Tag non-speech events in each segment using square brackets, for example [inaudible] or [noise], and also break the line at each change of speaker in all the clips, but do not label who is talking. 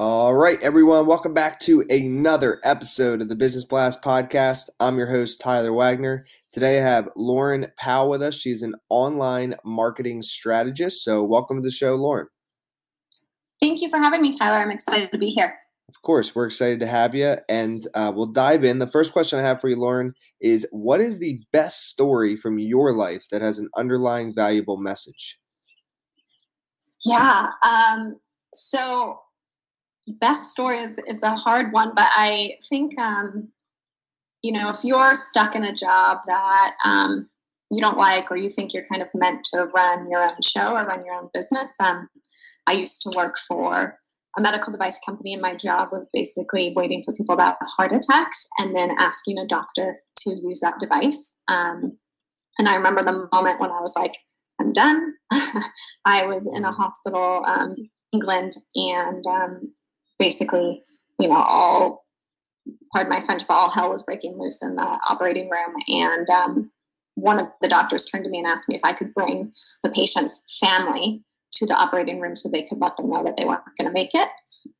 All right, everyone, welcome back to another episode of the Business Blast podcast. I'm your host, Tyler Wagner. Today I have Lauren Powell with us. She's an online marketing strategist. So, welcome to the show, Lauren.
Thank you for having me, Tyler. I'm excited to be here.
Of course, we're excited to have you, and uh, we'll dive in. The first question I have for you, Lauren, is what is the best story from your life that has an underlying valuable message?
Yeah. Um, so best story is, is a hard one, but I think, um, you know, if you're stuck in a job that um, you don't like or you think you're kind of meant to run your own show or run your own business, um, I used to work for a medical device company, and my job was basically waiting for people that have heart attacks and then asking a doctor to use that device. Um, and I remember the moment when I was like, I'm done. [laughs] I was in a hospital, um, England, and um, basically, you know, all, pardon my French, but all hell was breaking loose in the operating room. And um, one of the doctors turned to me and asked me if I could bring the patient's family to the operating room so they could let them know that they weren't going to make it.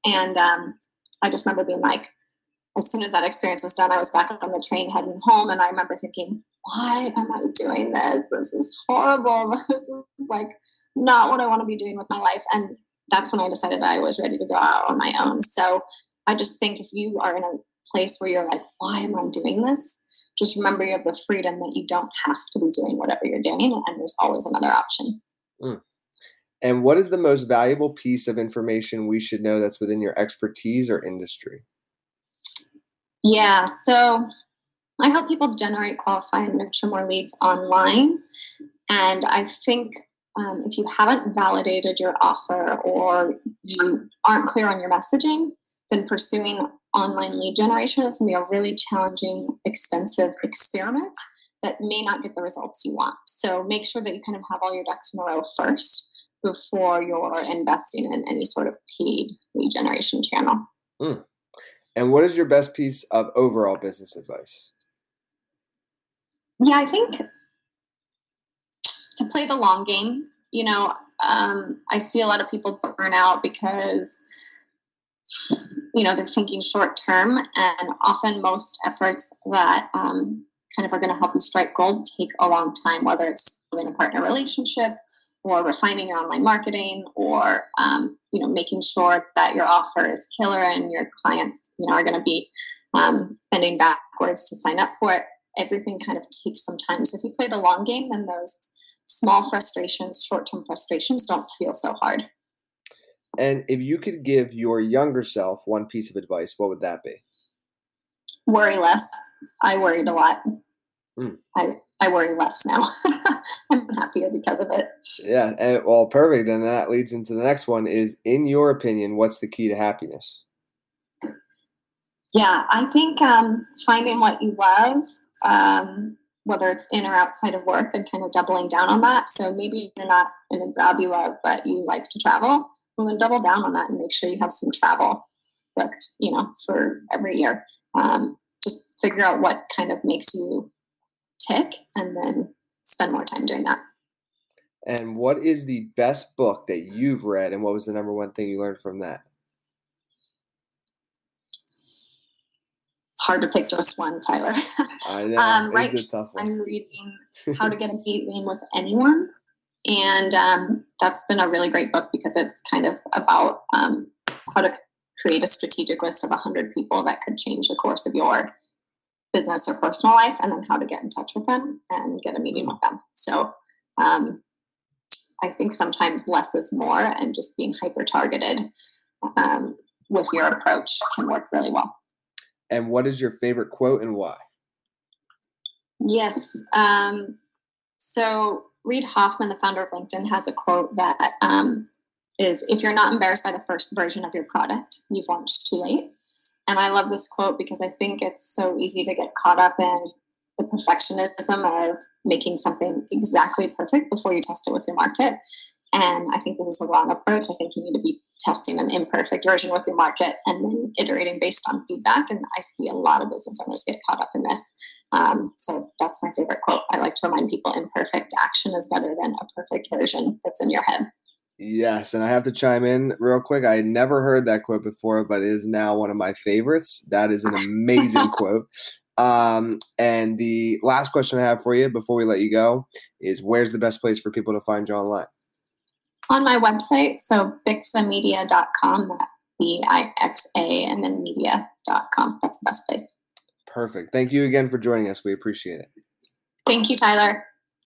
And um, I just remember being like, as soon as that experience was done, I was back on the train heading home. And I remember thinking, why am I doing this? This is horrible. [laughs] This is like not what I want to be doing with my life. And that's when I decided I was ready to go out on my own. So I just think if you are in a place where you're like, why am I doing this? Just remember you have the freedom that you don't have to be doing whatever you're doing, and there's always another option.
Mm. And what is the most valuable piece of information we should know that's within your expertise or industry?
Yeah, so I help people generate, qualify, and nurture more leads online. And I think um, if you haven't validated your offer or you aren't clear on your messaging, then pursuing online lead generation is going to be a really challenging, expensive experiment that may not get the results you want. So make sure that you kind of have all your ducks in a row first before you're investing in any sort of paid lead generation channel.
Mm. And what is your best piece of overall business advice?
Yeah, I think to play the long game. You know, um, I see a lot of people burn out because you know they're thinking short term, and often most efforts that um, kind of are going to help you strike gold take a long time. Whether it's in a partner relationship, or refining your online marketing, or um, you know making sure that your offer is killer and your clients you know are going to be um, bending backwards to sign up for it everything kind of takes some time. So if you play the long game, then those small frustrations, short term frustrations don't feel so hard.
And if you could give your younger self one piece of advice, what would that be?
Worry less. I worried a lot. Mm. I, I worry less now. [laughs] I'm happier because of it.
Yeah, and, well, perfect. Then that leads into the next one is in your opinion, what's the key to happiness?
Yeah, I think um, finding what you love um, whether it's in or outside of work and kind of doubling down on that. So maybe you're not in a job you love, but you like to travel. Well, then double down on that and make sure you have some travel booked, you know, for every year. Um, just figure out what kind of makes you tick and then spend more time doing that.
And what is the best book that you've read and what was the number one thing you learned from that?
Hard to pick just one, Tyler. [laughs]
I know. um, right,
I'm reading [laughs] How to Get a Meeting with Anyone. And um, that's been a really great book because it's kind of about um, how to create a strategic list of 100 people that could change the course of your business or personal life, and then how to get in touch with them and get a meeting with them. So um, I think sometimes less is more, and just being hyper targeted um, with your approach can work really well.
And what is your favorite quote and why?
Yes. Um, so Reid Hoffman, the founder of LinkedIn, has a quote that um, is if you're not embarrassed by the first version of your product, you've launched too late. And I love this quote because I think it's so easy to get caught up in the perfectionism of making something exactly perfect before you test it with your market. And I think this is the wrong approach. I think you need to be testing an imperfect version with your market and then iterating based on feedback. And I see a lot of business owners get caught up in this. Um, so that's my favorite quote. I like to remind people imperfect action is better than a perfect version that's in your head.
Yes, and I have to chime in real quick. I had never heard that quote before, but it is now one of my favorites. That is an amazing [laughs] quote. Um, and the last question I have for you before we let you go is where's the best place for people to find you online?
On my website, so bixamedia.com, that B I X A and then media.com. That's the best place.
Perfect. Thank you again for joining us. We appreciate it.
Thank you, Tyler.